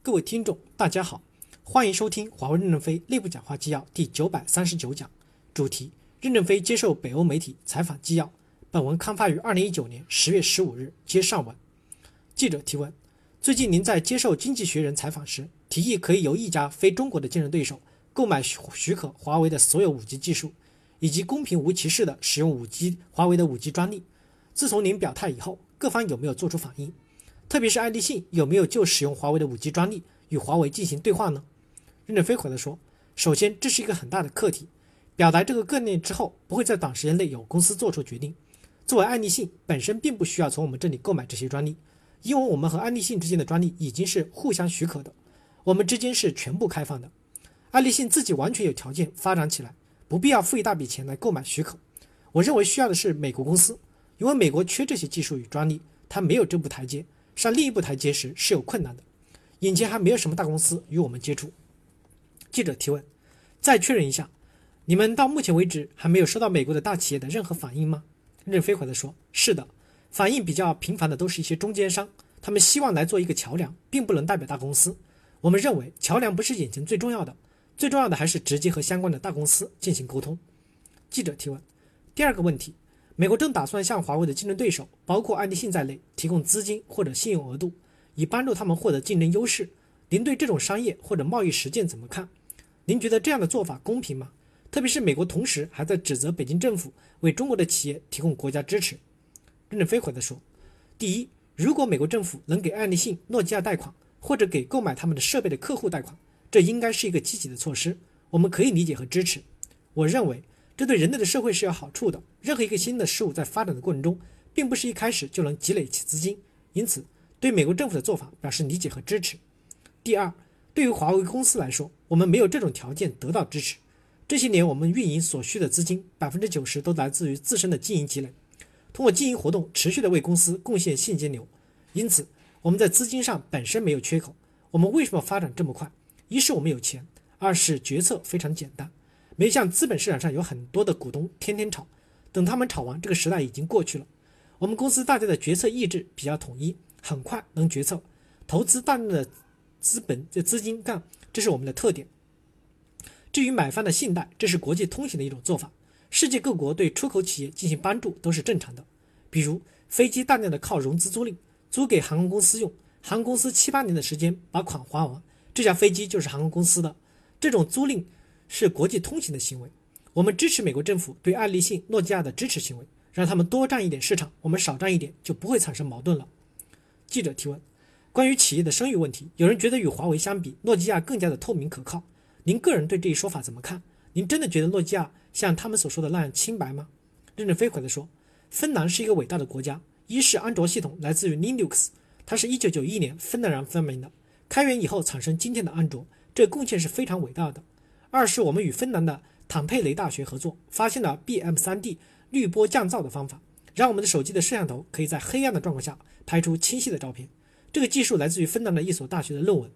各位听众，大家好，欢迎收听华为任正非内部讲话纪要第九百三十九讲，主题：任正非接受北欧媒体采访纪要。本文刊发于二零一九年十月十五日，接上文。记者提问：最近您在接受《经济学人》采访时，提议可以由一家非中国的竞争对手购买许许可华为的所有五 G 技术，以及公平无歧视的使用五 G 华为的五 G 专利。自从您表态以后，各方有没有做出反应？特别是爱立信有没有就使用华为的五 G 专利与华为进行对话呢？任正非回答说：“首先，这是一个很大的课题。表达这个概念之后，不会在短时间内有公司做出决定。作为爱立信本身并不需要从我们这里购买这些专利，因为我们和爱立信之间的专利已经是互相许可的，我们之间是全部开放的。爱立信自己完全有条件发展起来，不必要付一大笔钱来购买许可。我认为需要的是美国公司。”因为美国缺这些技术与专利，它没有这步台阶，上另一步台阶时是有困难的。眼前还没有什么大公司与我们接触。记者提问：再确认一下，你们到目前为止还没有收到美国的大企业的任何反应吗？任飞回答说：是的，反应比较频繁的都是一些中间商，他们希望来做一个桥梁，并不能代表大公司。我们认为桥梁不是眼前最重要的，最重要的还是直接和相关的大公司进行沟通。记者提问：第二个问题。美国正打算向华为的竞争对手，包括爱立信在内，提供资金或者信用额度，以帮助他们获得竞争优势。您对这种商业或者贸易实践怎么看？您觉得这样的做法公平吗？特别是美国同时还在指责北京政府为中国的企业提供国家支持。任正非回答说：第一，如果美国政府能给爱立信、诺基亚贷款，或者给购买他们的设备的客户贷款，这应该是一个积极的措施，我们可以理解和支持。我认为。这对人类的社会是有好处的。任何一个新的事物在发展的过程中，并不是一开始就能积累起资金，因此对美国政府的做法表示理解和支持。第二，对于华为公司来说，我们没有这种条件得到支持。这些年我们运营所需的资金，百分之九十都来自于自身的经营积累，通过经营活动持续的为公司贡献现金流，因此我们在资金上本身没有缺口。我们为什么发展这么快？一是我们有钱，二是决策非常简单。没像资本市场上有很多的股东天天炒，等他们炒完，这个时代已经过去了。我们公司大家的决策意志比较统一，很快能决策，投资大量的资本的资金干，这是我们的特点。至于买方的信贷，这是国际通行的一种做法，世界各国对出口企业进行帮助都是正常的。比如飞机大量的靠融资租赁，租给航空公司用，航空公司七八年的时间把款还完，这架飞机就是航空公司的。这种租赁。是国际通行的行为，我们支持美国政府对爱立信、诺基亚的支持行为，让他们多占一点市场，我们少占一点，就不会产生矛盾了。记者提问：关于企业的声誉问题，有人觉得与华为相比，诺基亚更加的透明可靠，您个人对这一说法怎么看？您真的觉得诺基亚像他们所说的那样清白吗？任正非回答说：芬兰是一个伟大的国家，一是安卓系统来自于 Linux，它是一九九一年芬兰人发明的，开源以后产生今天的安卓，这贡献是非常伟大的。二是我们与芬兰的坦佩雷大学合作，发现了 BM3D 滤波降噪的方法，让我们的手机的摄像头可以在黑暗的状况下拍出清晰的照片。这个技术来自于芬兰的一所大学的论文。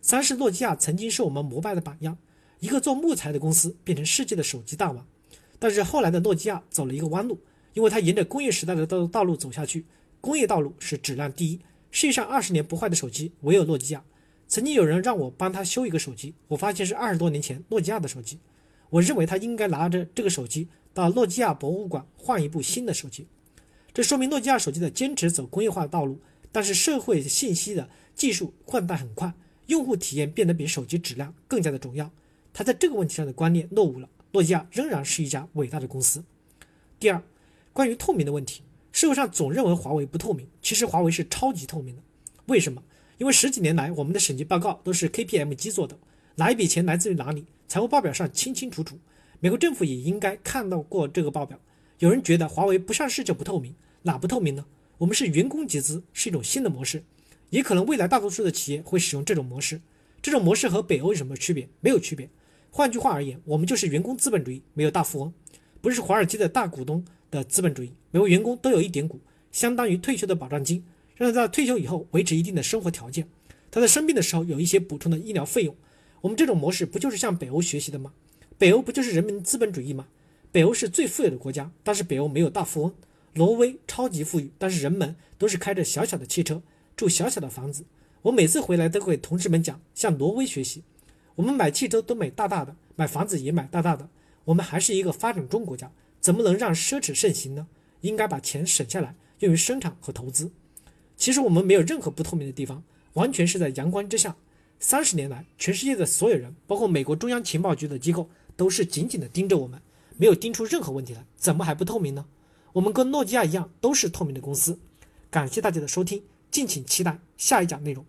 三是诺基亚曾经是我们膜拜的榜样，一个做木材的公司变成世界的手机大王。但是后来的诺基亚走了一个弯路，因为它沿着工业时代的道道路走下去，工业道路是质量第一，世界上二十年不坏的手机唯有诺基亚。曾经有人让我帮他修一个手机，我发现是二十多年前诺基亚的手机。我认为他应该拿着这个手机到诺基亚博物馆换一部新的手机。这说明诺基亚手机的坚持走工业化的道路，但是社会信息的技术换代很快，用户体验变得比手机质量更加的重要。他在这个问题上的观念落伍了。诺基亚仍然是一家伟大的公司。第二，关于透明的问题，社会上总认为华为不透明，其实华为是超级透明的。为什么？因为十几年来，我们的审计报告都是 KPMG 做的，哪一笔钱来自于哪里，财务报表上清清楚楚。美国政府也应该看到过这个报表。有人觉得华为不上市就不透明，哪不透明呢？我们是员工集资，是一种新的模式，也可能未来大多数的企业会使用这种模式。这种模式和北欧有什么区别？没有区别。换句话而言，我们就是员工资本主义，没有大富翁，不是华尔街的大股东的资本主义。每位员工都有一点股，相当于退休的保障金。让他在退休以后维持一定的生活条件，他在生病的时候有一些补充的医疗费用。我们这种模式不就是向北欧学习的吗？北欧不就是人民资本主义吗？北欧是最富有的国家，但是北欧没有大富翁。挪威超级富裕，但是人们都是开着小小的汽车，住小小的房子。我每次回来都给同事们讲，向挪威学习。我们买汽车都买大大的，买房子也买大大的。我们还是一个发展中国家，怎么能让奢侈盛行呢？应该把钱省下来，用于生产和投资。其实我们没有任何不透明的地方，完全是在阳光之下。三十年来，全世界的所有人，包括美国中央情报局的机构，都是紧紧地盯着我们，没有盯出任何问题来。怎么还不透明呢？我们跟诺基亚一样，都是透明的公司。感谢大家的收听，敬请期待下一讲内容。